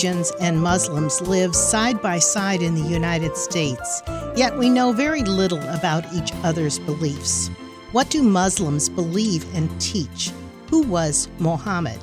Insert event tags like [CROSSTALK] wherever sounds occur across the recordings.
Christians and Muslims live side by side in the United States, yet we know very little about each other's beliefs. What do Muslims believe and teach? Who was Muhammad?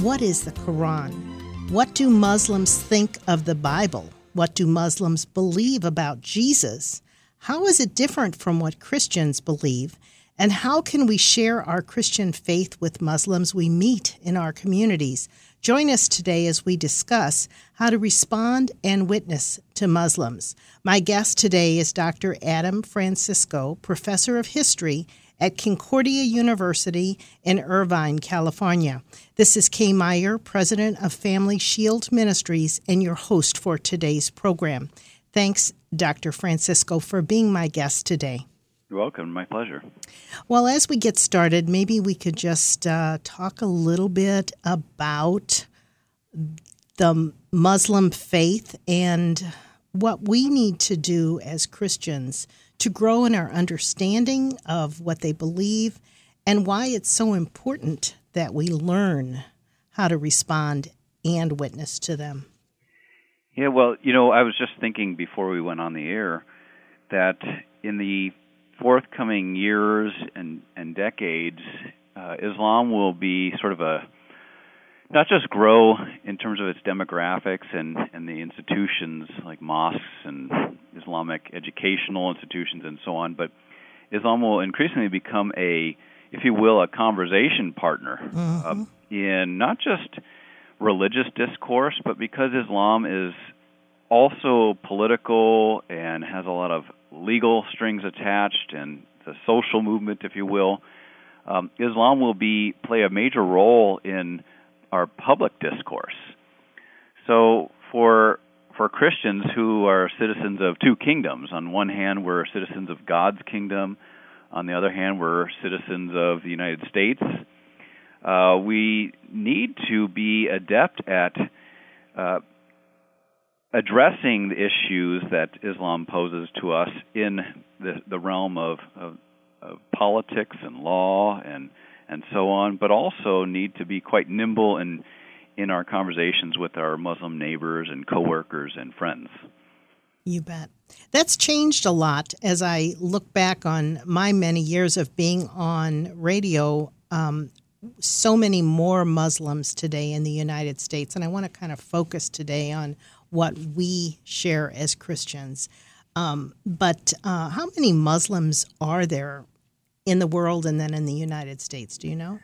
What is the Quran? What do Muslims think of the Bible? What do Muslims believe about Jesus? How is it different from what Christians believe? And how can we share our Christian faith with Muslims we meet in our communities? Join us today as we discuss how to respond and witness to Muslims. My guest today is Dr. Adam Francisco, professor of history at Concordia University in Irvine, California. This is Kay Meyer, president of Family Shield Ministries, and your host for today's program. Thanks, Dr. Francisco, for being my guest today. You're welcome. My pleasure. Well, as we get started, maybe we could just uh, talk a little bit about the Muslim faith and what we need to do as Christians to grow in our understanding of what they believe and why it's so important that we learn how to respond and witness to them. Yeah, well, you know, I was just thinking before we went on the air that in the forthcoming years and, and decades, uh, Islam will be sort of a not just grow in terms of its demographics and, and the institutions like mosques and Islamic educational institutions and so on, but Islam will increasingly become a, if you will, a conversation partner mm-hmm. uh, in not just religious discourse, but because Islam is also political and has a lot of legal strings attached and the social movement, if you will, um, Islam will be play a major role in our public discourse. So for for Christians who are citizens of two kingdoms, on one hand we're citizens of God's kingdom, on the other hand we're citizens of the United States. Uh, we need to be adept at uh, addressing the issues that Islam poses to us in the, the realm of, of, of, politics and law and and so on, but also need to be quite nimble in in our conversations with our Muslim neighbors and coworkers and friends. You bet. That's changed a lot as I look back on my many years of being on radio. Um, so many more Muslims today in the United States, and I want to kind of focus today on what we share as Christians. Um, but uh, how many Muslims are there in the world and then in the United States? Do you know?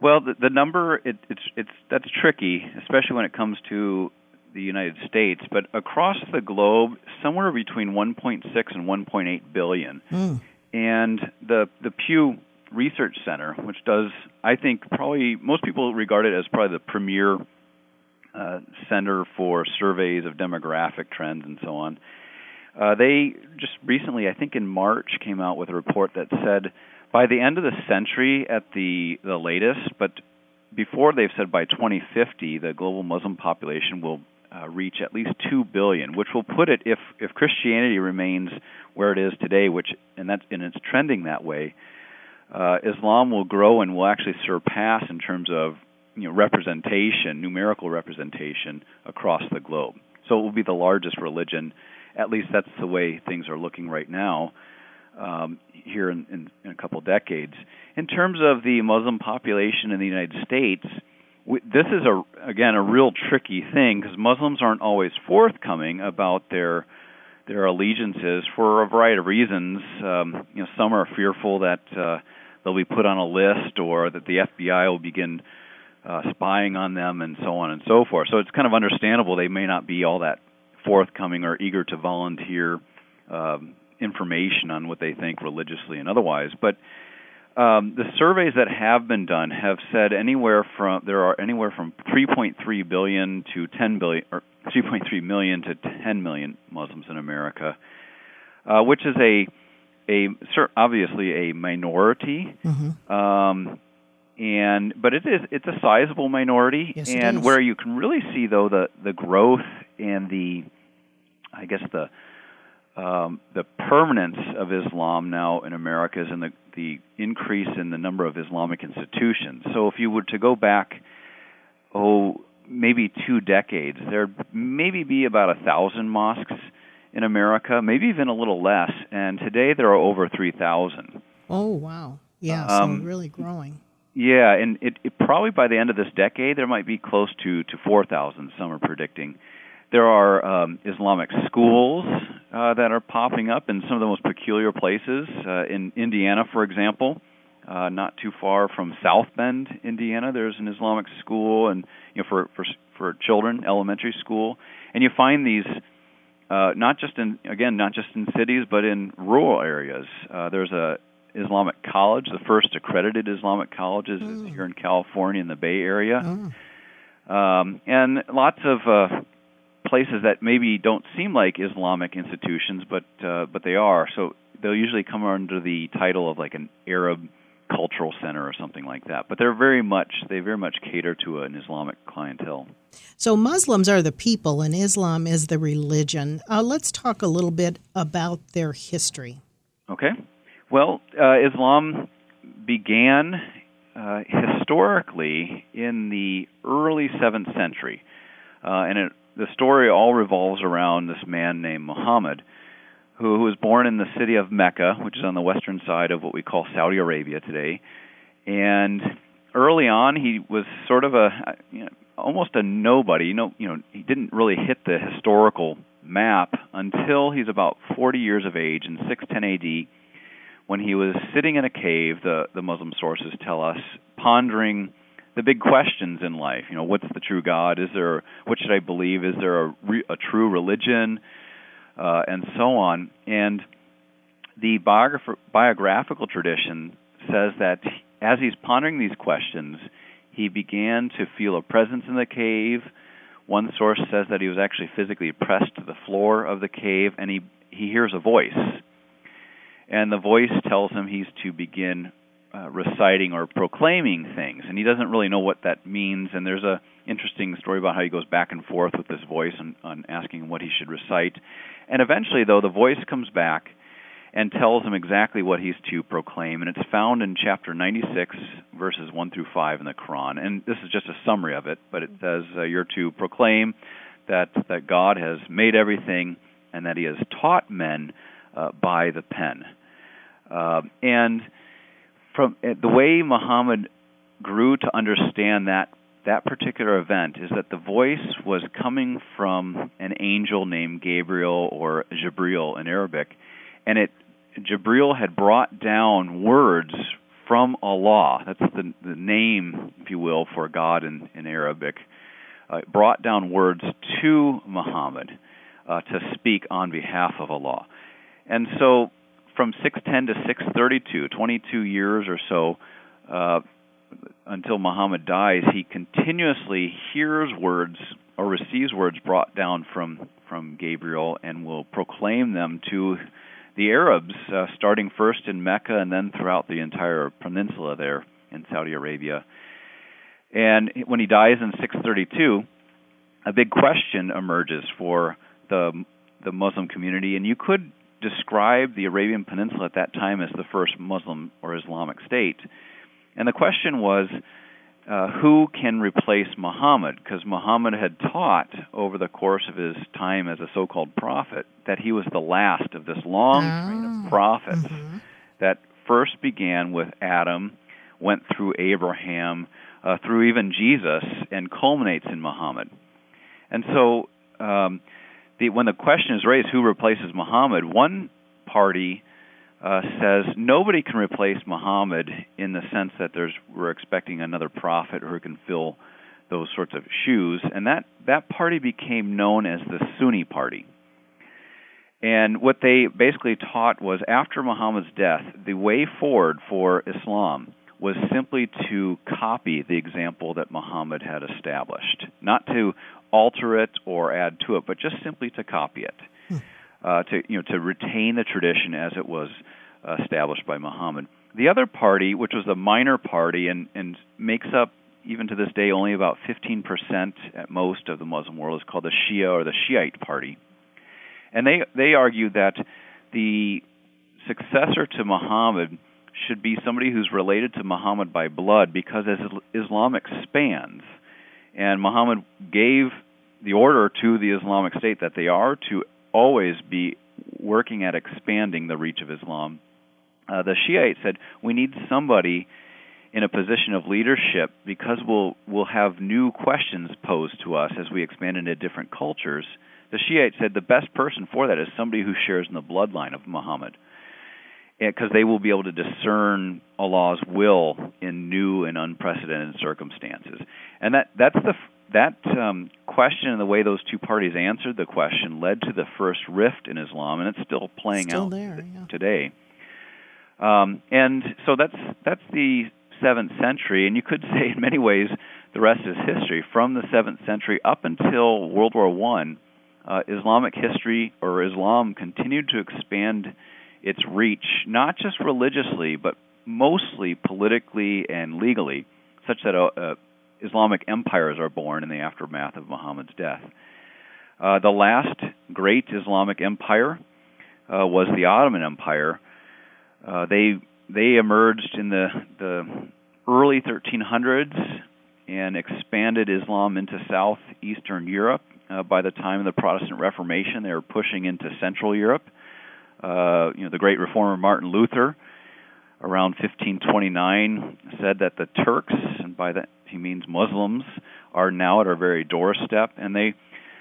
Well, the, the number it, it's it's that's tricky, especially when it comes to the United States. But across the globe, somewhere between 1.6 and 1.8 billion. Mm. And the the Pew Research Center, which does, I think, probably most people regard it as probably the premier uh, Center for Surveys of Demographic Trends and so on. Uh, they just recently, I think in March, came out with a report that said by the end of the century, at the the latest, but before they've said by 2050, the global Muslim population will uh, reach at least two billion, which will put it if if Christianity remains where it is today, which and that's and it's trending that way. Uh, Islam will grow and will actually surpass in terms of you know, representation, numerical representation across the globe. So it will be the largest religion. At least that's the way things are looking right now. Um, here in, in, in, a couple decades. In terms of the Muslim population in the United States, we, this is a again a real tricky thing because Muslims aren't always forthcoming about their their allegiances for a variety of reasons. Um, you know, some are fearful that uh, they'll be put on a list or that the FBI will begin uh, spying on them and so on and so forth. So it's kind of understandable they may not be all that forthcoming or eager to volunteer um, information on what they think religiously and otherwise. But um, the surveys that have been done have said anywhere from there are anywhere from 3.3 billion to 10 billion or 3.3 million to 10 million Muslims in America, uh, which is a a obviously a minority. Mm-hmm. Um, and but it is it's a sizable minority yes, and where you can really see though the the growth and the i guess the um, the permanence of Islam now in America is in the the increase in the number of Islamic institutions. So if you were to go back, oh, maybe two decades, there'd maybe be about a thousand mosques in America, maybe even a little less. And today there are over 3,000. Oh, wow. Yeah, so um, really growing. Yeah, and it, it probably by the end of this decade there might be close to to 4,000. Some are predicting. There are um, Islamic schools uh, that are popping up in some of the most peculiar places. Uh, in Indiana, for example, uh, not too far from South Bend, Indiana, there's an Islamic school, and you know for for for children, elementary school, and you find these uh, not just in again not just in cities but in rural areas. Uh, there's a Islamic college, the first accredited Islamic colleges is here in California in the Bay Area, mm. um, and lots of uh, places that maybe don't seem like Islamic institutions, but uh, but they are. So they'll usually come under the title of like an Arab cultural center or something like that. But they're very much they very much cater to an Islamic clientele. So Muslims are the people, and Islam is the religion. Uh, let's talk a little bit about their history. Okay. Well, uh, Islam began uh, historically in the early seventh century, uh, and it, the story all revolves around this man named Muhammad who, who was born in the city of Mecca, which is on the western side of what we call Saudi Arabia today. And early on, he was sort of a you know, almost a nobody. You know, you know, he didn't really hit the historical map until he's about 40 years of age in 610 AD, when he was sitting in a cave. The the Muslim sources tell us, pondering the big questions in life. You know, what's the true God? Is there what should I believe? Is there a, re, a true religion? uh, and so on. And the biograph- biographical tradition says that as he's pondering these questions, he began to feel a presence in the cave. One source says that he was actually physically pressed to the floor of the cave, and he he hears a voice, and the voice tells him he's to begin uh, reciting or proclaiming things, and he doesn't really know what that means. And there's a interesting story about how he goes back and forth with this voice on, on asking what he should recite. And eventually, though, the voice comes back and tells him exactly what he's to proclaim, and it's found in chapter 96, verses 1 through 5 in the Quran. And this is just a summary of it, but it says uh, you're to proclaim that that God has made everything and that He has taught men uh, by the pen. Uh, and from uh, the way Muhammad grew to understand that that particular event is that the voice was coming from an angel named Gabriel or Jibril in Arabic, and it Jibril had brought down words from Allah. That's the, the name, if you will, for God in, in Arabic. Uh, brought down words to Muhammad uh, to speak on behalf of Allah. And so from 610 to 632, 22 years or so, uh, until Muhammad dies, he continuously hears words or receives words brought down from from Gabriel and will proclaim them to the Arabs, uh, starting first in Mecca and then throughout the entire peninsula there in Saudi Arabia. And when he dies in 632, a big question emerges for the the Muslim community, and you could describe the Arabian Peninsula at that time as the first Muslim or Islamic state. And the question was, uh, who can replace Muhammad? Because Muhammad had taught over the course of his time as a so called prophet that he was the last of this long oh. train of prophets mm-hmm. that first began with Adam, went through Abraham, uh, through even Jesus, and culminates in Muhammad. And so, um, the, when the question is raised, who replaces Muhammad, one party uh, says nobody can replace Muhammad in the sense that there's we're expecting another prophet who can fill those sorts of shoes, and that that party became known as the Sunni party. And what they basically taught was after Muhammad's death, the way forward for Islam was simply to copy the example that Muhammad had established, not to alter it or add to it, but just simply to copy it. Uh, to you know to retain the tradition as it was uh, established by Muhammad. The other party, which was a minor party and and makes up even to this day only about 15% at most of the Muslim world, is called the Shia or the Shiite party, and they they argue that the successor to Muhammad should be somebody who's related to Muhammad by blood because as Islam expands And Muhammad gave the order to the Islamic State that they are to always be working at expanding the reach of Islam. Uh, the Shiite said, We need somebody in a position of leadership because we'll we'll have new questions posed to us as we expand into different cultures. The Shiite said the best person for that is somebody who shares in the bloodline of Muhammad, because they will be able to discern Allah's will in new and unprecedented circumstances. And that that's the that um, question and the way those two parties answered the question led to the first rift in Islam, and it's still playing still out there, yeah. today. Um, and so that's that's the seventh century, and you could [LAUGHS] say in many ways the rest is history. From the seventh century up until World War One, uh, Islamic history or Islam continued to expand its reach, not just religiously, but mostly politically and legally, such that uh, uh, Islamic empires are born in the aftermath of Muhammad's death. Uh, the last great Islamic empire uh, was the Ottoman Empire. Uh, they they emerged in the the early 1300s and expanded Islam into southeastern Europe. Uh, by the time of the Protestant Reformation, they were pushing into Central Europe. Uh, you know, the great reformer Martin Luther, around 1529, said that the Turks, and by that he means Muslims, are now at our very doorstep, and they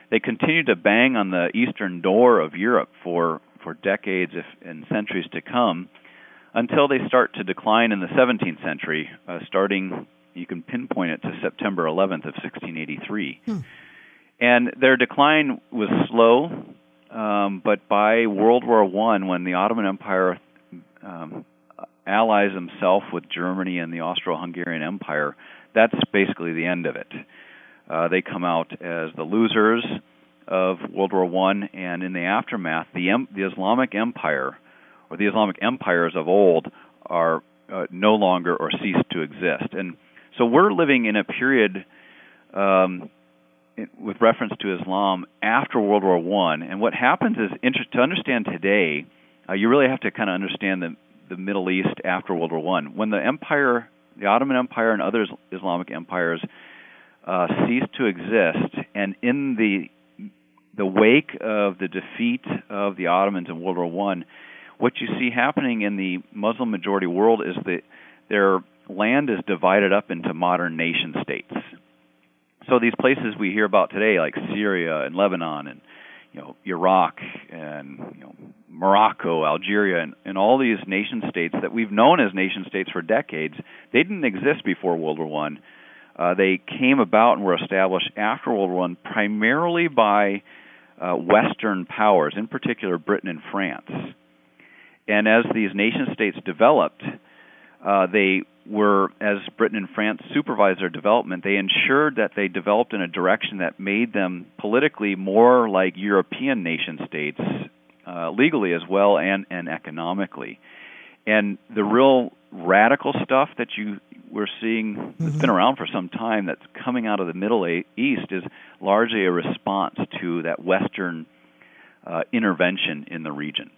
they continue to bang on the eastern door of Europe for for decades if, and centuries to come until they start to decline in the 17th century, uh, starting, you can pinpoint it to September 11th of 1683. Hmm. And their decline was slow, um, but by World War One, when the Ottoman Empire um, allies himself with Germany and the Austro-Hungarian Empire, that's basically the end of it. Uh, they come out as the losers of World War One, and in the aftermath, the, the Islamic Empire or the Islamic empires of old are uh, no longer or cease to exist. And so we're living in a period um, with reference to Islam after World War One. And what happens is to understand today, uh, you really have to kind of understand the the Middle East after World War One. When the empire, the Ottoman Empire, and other Islamic empires uh, ceased to exist, and in the the wake of the defeat of the Ottomans in World War One, what you see happening in the Muslim majority world is that their land is divided up into modern nation states. So these places we hear about today, like Syria and Lebanon and you know Iraq and you know Morocco, Algeria, and, and all these nation states that we've known as nation states for decades, they didn't exist before World War One. Uh, they came about and were established after World War One, primarily by uh, Western powers, in particular Britain and France. And as these nation states developed, uh, they were, as Britain and France supervised their development, they ensured that they developed in a direction that made them politically more like European nation states, uh, legally as well and, and economically. And the real radical stuff that you we're seeing mm-hmm. that's been around for some time that's coming out of the Middle East is largely a response to that Western uh, intervention in the region.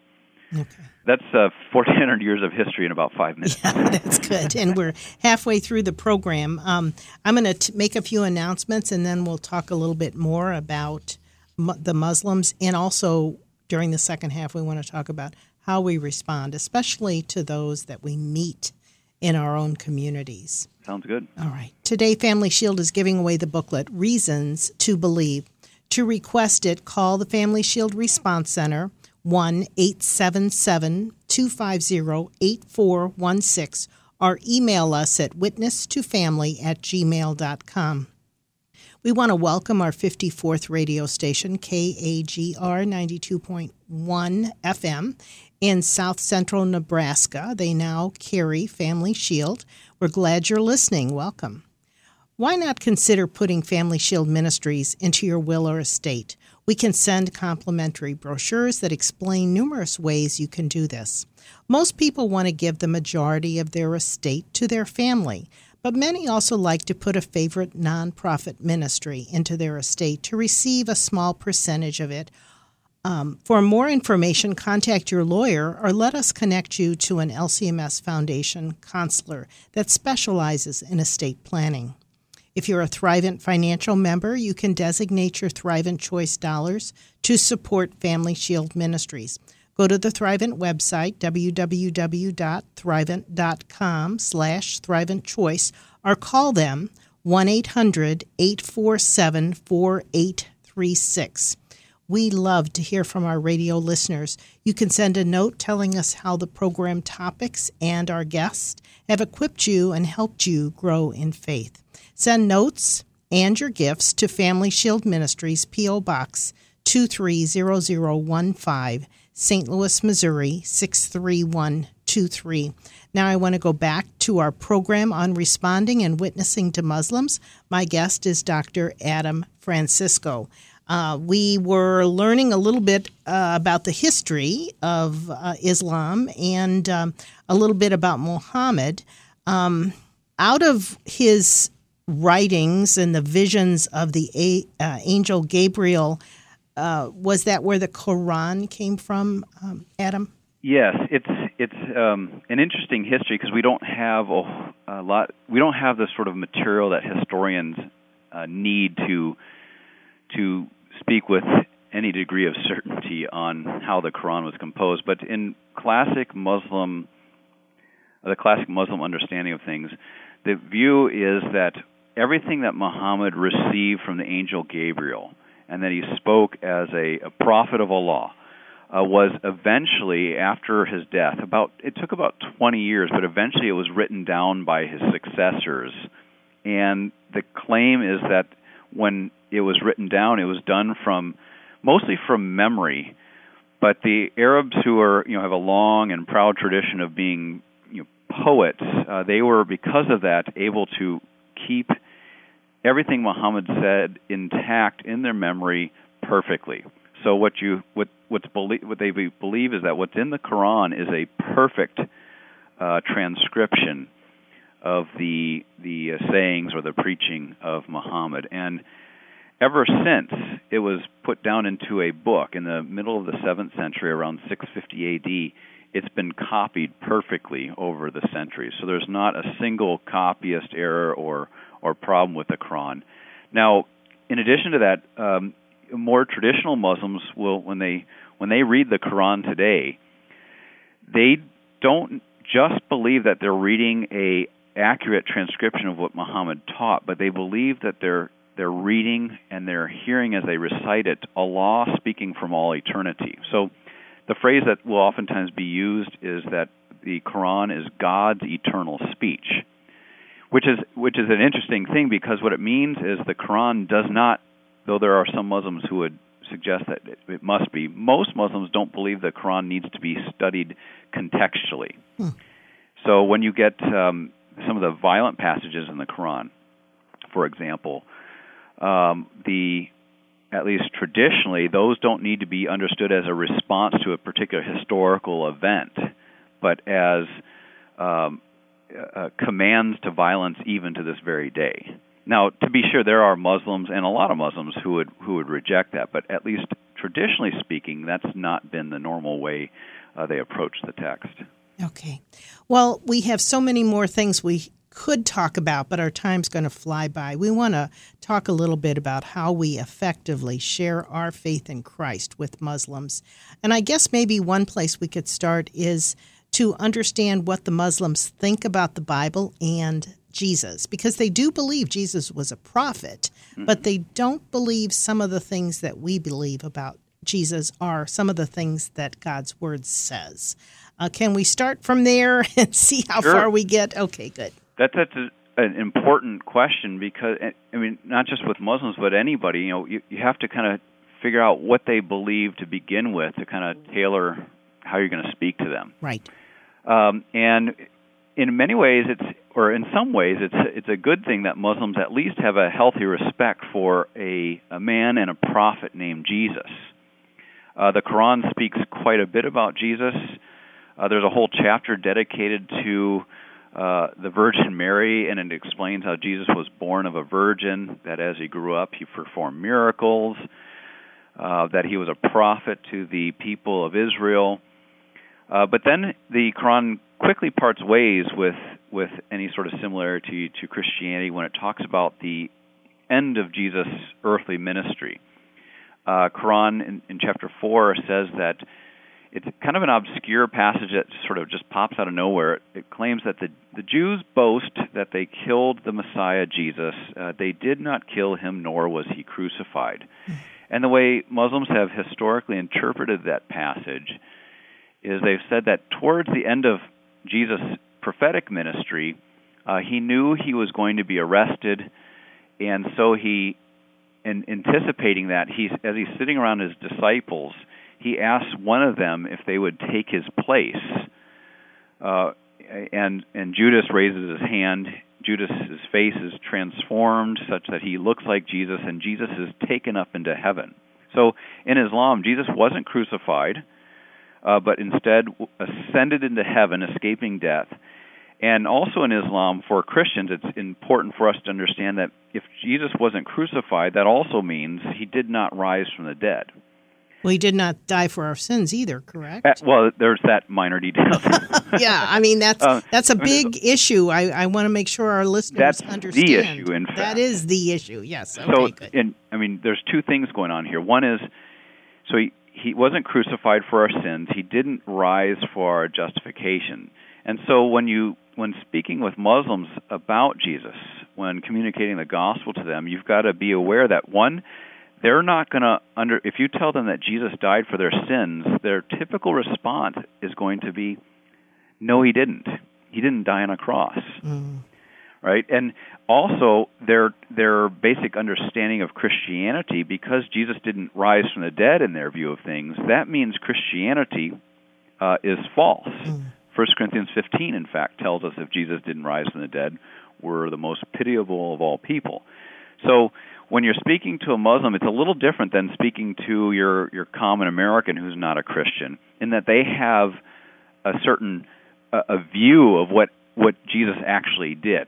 Okay. That's uh, 1,400 years of history in about five minutes. [LAUGHS] Yeah, that's good. and we're halfway through the program. Um, I'm going to make a few announcements and then we'll talk a little bit more about mu- the Muslims. And also, during the second half, we want to talk about how we respond, especially to those that we meet in our own communities. Sounds good. All right. Today, Family Shield is giving away the booklet, Reasons to Believe. To request it, call the Family Shield Response Center 1 877 250 8416 or email us at witnesstofamily at gmail.com. We want to welcome our 54th radio station, KAGR 92.1 FM, in south central Nebraska. They now carry Family Shield. We're glad you're listening. Welcome. Why not consider putting Family Shield Ministries into your will or estate? We can send complimentary brochures that explain numerous ways you can do this. Most people want to give the majority of their estate to their family, but many also like to put a favorite nonprofit ministry into their estate to receive a small percentage of it. Um, for more information, contact your lawyer or let us connect you to an LCMS Foundation counselor that specializes in estate planning. If you're a Thrivent financial member, you can designate your Thrivent Choice dollars to support Family Shield Ministries. Go to the Thrivent website, www.thrivent.com slash Thrivent Choice, or call them 1-800-847-4836. We love to hear from our radio listeners. You can send a note telling us how the program topics and our guests have equipped you and helped you grow in faith. Send notes and your gifts to Family Shield Ministries, P.O. Box 230015, St. Louis, Missouri 63123. Now I want to go back to our program on responding and witnessing to Muslims. My guest is Dr. Adam Francisco. Uh, we were learning a little bit uh, about the history of uh, Islam and um, a little bit about Muhammad. Um, out of his writings and the visions of the a- uh, angel Gabriel, uh, was that where the Quran came from, um, Adam? Yes, it's it's um, an interesting history because we don't have a, a, lot. We don't have the sort of material that historians uh, need to to speak with any degree of certainty on how the Quran was composed. But in classic Muslim, the classic Muslim understanding of things, the view is that everything that Muhammad received from the angel Gabriel and that he spoke as a, a prophet of Allah uh, was eventually after his death about it took about 20 years but eventually it was written down by his successors. And the claim is that when it was written down it was done from mostly from memory. But the Arabs who are you know have a long and proud tradition of being you know poets uh, they were because of that able to keep everything Muhammad said intact in their memory perfectly. So what you what what's belie- what they believe is that what's in the Quran is a perfect uh, transcription of the the uh, sayings or the preaching of Muhammad and ever since it was put down into a book in the middle of the 7th century around 650 AD it's been copied perfectly over the centuries so there's not a single copyist error or or problem with the Quran. Now, in addition to that, um, more traditional Muslims will, when they when they read the Quran today, they don't just believe that they're reading a accurate transcription of what Muhammad taught, but they believe that they're they're reading and they're hearing as they recite it Allah speaking from all eternity. So the phrase that will oftentimes be used is that the Quran is God's eternal speech which is which is an interesting thing because what it means is the Quran does not, though there are some Muslims who would suggest that it, it must be. Most Muslims don't believe the Quran needs to be studied contextually. Hmm. So when you get um, some of the violent passages in the Quran, for example, um, the at least traditionally, those don't need to be understood as a response to a particular historical event, but as um, uh, commands to violence even to this very day. Now, to be sure, there are Muslims and a lot of Muslims who would who would reject that, but at least traditionally speaking, that's not been the normal way uh, they approach the text. Okay. Well, we have so many more things we could talk about, but our time's going to fly by. We want to talk a little bit about how we effectively share our faith in Christ with Muslims. And I guess maybe one place we could start is to understand what the Muslims think about the Bible and Jesus because they do believe Jesus was a prophet, mm-hmm. but they don't believe some of the things that we believe about Jesus are some of the things that God's word says. Uh, can we start from there [LAUGHS] and see how sure. far we get? Okay, good. That's, that's a, an important question because I mean, not just with Muslims, but anybody. You know, you, you have to kind of figure out what they believe to begin with to kind of tailor how you're going to speak to them. Right. Um, and in many ways, it's or in some ways, it's it's a good thing that Muslims at least have a healthy respect for a a man and a prophet named Jesus. Uh, the Quran speaks quite a bit about Jesus. Uh, there's a whole chapter dedicated to uh, the Virgin Mary, and it explains how Jesus was born of a virgin. That as he grew up, he performed miracles. Uh, that he was a prophet to the people of Israel uh, but then the Quran quickly parts ways with with any sort of similarity to Christianity when it talks about the end of Jesus' earthly ministry. Uh, Quran in, in chapter four says that it's kind of an obscure passage that sort of just pops out of nowhere. It claims that the the Jews boast that they killed the Messiah Jesus. Uh, they did not kill him, nor was he crucified. And the way Muslims have historically interpreted that passage is they've said that towards the end of Jesus' prophetic ministry, uh, he knew he was going to be arrested, and so he, in anticipating that, he's as he's sitting around his disciples he asks one of them if they would take his place. Uh, and and Judas raises his hand. Judas's face is transformed such that he looks like Jesus, and Jesus is taken up into heaven. So in Islam, Jesus wasn't crucified, uh, but instead ascended into heaven, escaping death. And also in Islam, for Christians, it's important for us to understand that if Jesus wasn't crucified, that also means he did not rise from the dead. Well, he did not die for our sins either, correct? Uh, well, there's that minor detail. [LAUGHS] yeah, I mean that's uh, that's a big issue. I, I want to make sure our listeners that's understand. the issue. In fact, that is the issue. Yes. Okay, so, good. In, I mean, there's two things going on here. One is, so he he wasn't crucified for our sins. He didn't rise for our justification. And so when you when speaking with Muslims about Jesus, when communicating the gospel to them, you've got to be aware that one they're not going to under if you tell them that Jesus died for their sins, their typical response is going to be no he didn't. He didn't die on a cross. Mm. Right? And also their their basic understanding of Christianity because Jesus didn't rise from the dead in their view of things, that means Christianity uh, is false. Mm. 1 Corinthians 15 in fact tells us if Jesus didn't rise from the dead, we're the most pitiable of all people. So when you're speaking to a Muslim, it's a little different than speaking to your your common American who's not a Christian, in that they have a certain a view of what what Jesus actually did.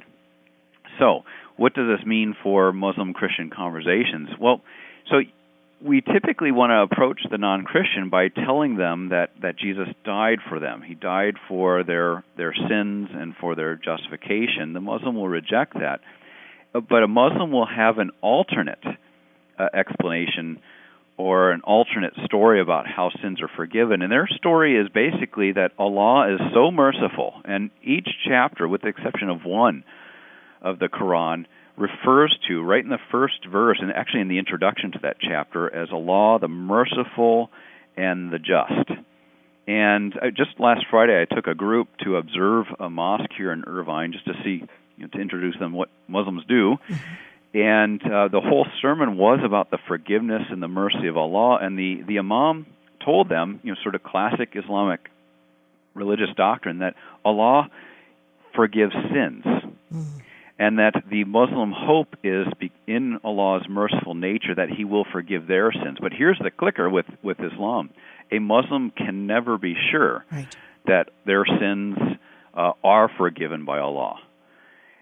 So, what does this mean for Muslim Christian conversations? Well, so we typically want to approach the non-Christian by telling them that that Jesus died for them. He died for their their sins and for their justification. The Muslim will reject that but a Muslim will have an alternate uh, explanation or an alternate story about how sins are forgiven. And their story is basically that Allah is so merciful, and each chapter, with the exception of one of the Quran, refers to, right in the first verse, and actually in the introduction to that chapter, as Allah the merciful and the just. And uh, just last Friday, I took a group to observe a mosque here in Irvine just to see you know, to introduce them what Muslims do. And uh, the whole sermon was about the forgiveness and the mercy of Allah. And the, the Imam told them, you know, sort of classic Islamic religious doctrine, that Allah forgives sins. Mm-hmm. And that the Muslim hope is in Allah's merciful nature that He will forgive their sins. But here's the clicker with, with Islam a Muslim can never be sure right. that their sins uh, are forgiven by Allah.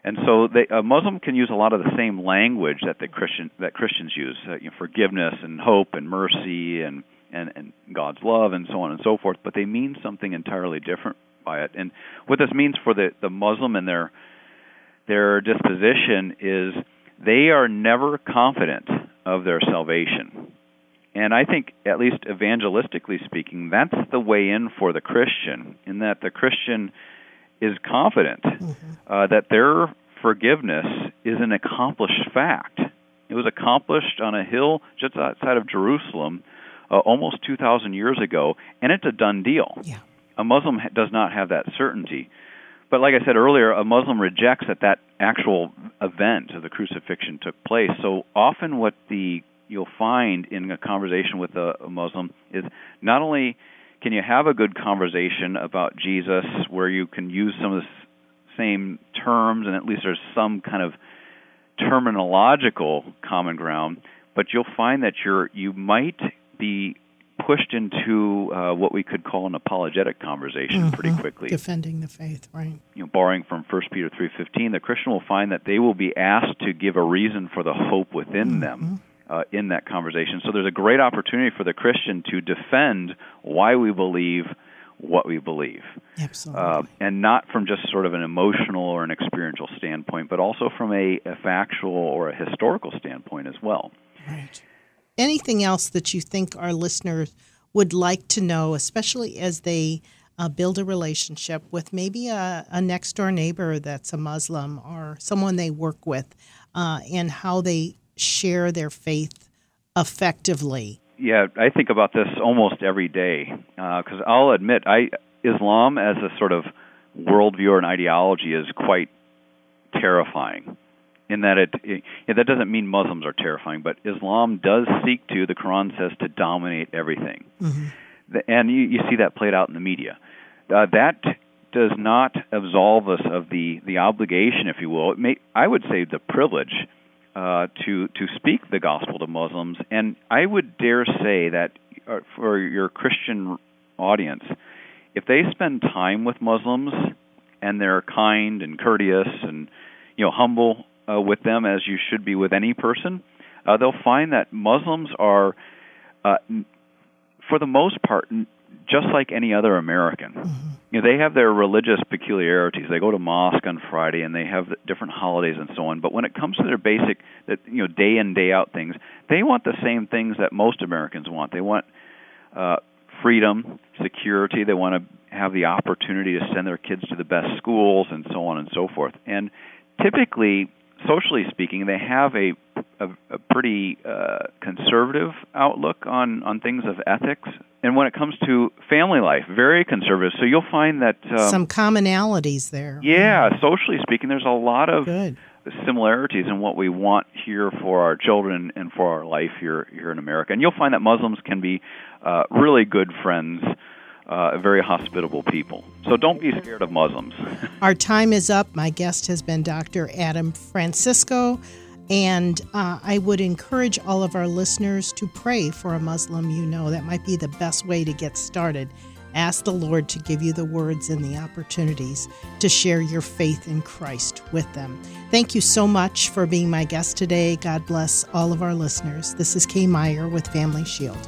And so they, a Muslim can use a lot of the same language that the Christian that Christians use, uh, you know, forgiveness and hope and mercy and, and and God's love and so on and so forth, but they mean something entirely different by it. And what this means for the the Muslim and their their disposition is they are never confident of their salvation. And I think, at least evangelistically speaking, that's the way in for the Christian, in that the Christian is confident mm-hmm. uh, that their forgiveness is an accomplished fact. It was accomplished on a hill just outside of Jerusalem uh, almost 2,000 years ago, and it's a done deal. Yeah. A Muslim does not have that certainty. But like I said earlier, a Muslim rejects that that actual event of the crucifixion took place. So often, what the you'll find in a conversation with a, a Muslim is not only can you have a good conversation about Jesus where you can use some of the same terms and at least there's some kind of terminological common ground, but you'll find that you're you might be pushed into uh, what we could call an apologetic conversation mm-hmm. pretty quickly. Defending the faith, right? You know, borrowing from 1 Peter 3:15, the Christian will find that they will be asked to give a reason for the hope within mm-hmm. them uh, in that conversation. So there's a great opportunity for the Christian to defend why we believe what we believe. Absolutely. Uh, and not from just sort of an emotional or an experiential standpoint, but also from a, a factual or a historical standpoint as well. Right. Anything else that you think our listeners would like to know, especially as they uh, build a relationship with maybe a, a, next door neighbor that's a Muslim or someone they work with, uh, and how they share their faith effectively? Yeah, I think about this almost every day because uh, I'll admit, I Islam as a sort of worldview or an ideology is quite terrifying. In that it, it yeah, that doesn't mean Muslims are terrifying, but Islam does seek to. The Quran says to dominate everything. Mm-hmm and you, you see that played out in the media. Uh, that does not absolve us of the the obligation, if you will. It may, I would say the privilege uh, to to speak the gospel to Muslims, and I would dare say that uh, for your Christian audience, if they spend time with Muslims and they're kind and courteous and you know humble uh, with them as you should be with any person, uh, they'll find that Muslims are uh, for the most part, just like any other American. Mm-hmm. You know, they have their religious peculiarities. They go to mosque on Friday, and they have different holidays and so on. But when it comes to their basic, that you know, day in day out things, they want the same things that most Americans want. They want uh, freedom, security. They want to have the opportunity to send their kids to the best schools, and so on and so forth. And typically, socially speaking, they have a a, a pretty uh, conservative outlook on on things of ethics, and when it comes to family life, very conservative. So you'll find that um, some commonalities there. Yeah, socially speaking, there's a lot of Good. similarities in what we want here for our children and for our life here here in America. And you'll find that Muslims can be uh, really good friends uh, very hospitable people. So don't be scared of Muslims. [LAUGHS] Our time is up. My guest has been Dr. Adam Francisco. And uh, I would encourage all of our listeners to pray for a Muslim you know. That might be the best way to get started. Ask the Lord to give you the words and the opportunities to share your faith in Christ with them. Thank you so much for being my guest today. God bless all of our listeners. This is Kay Meyer with Family Shield.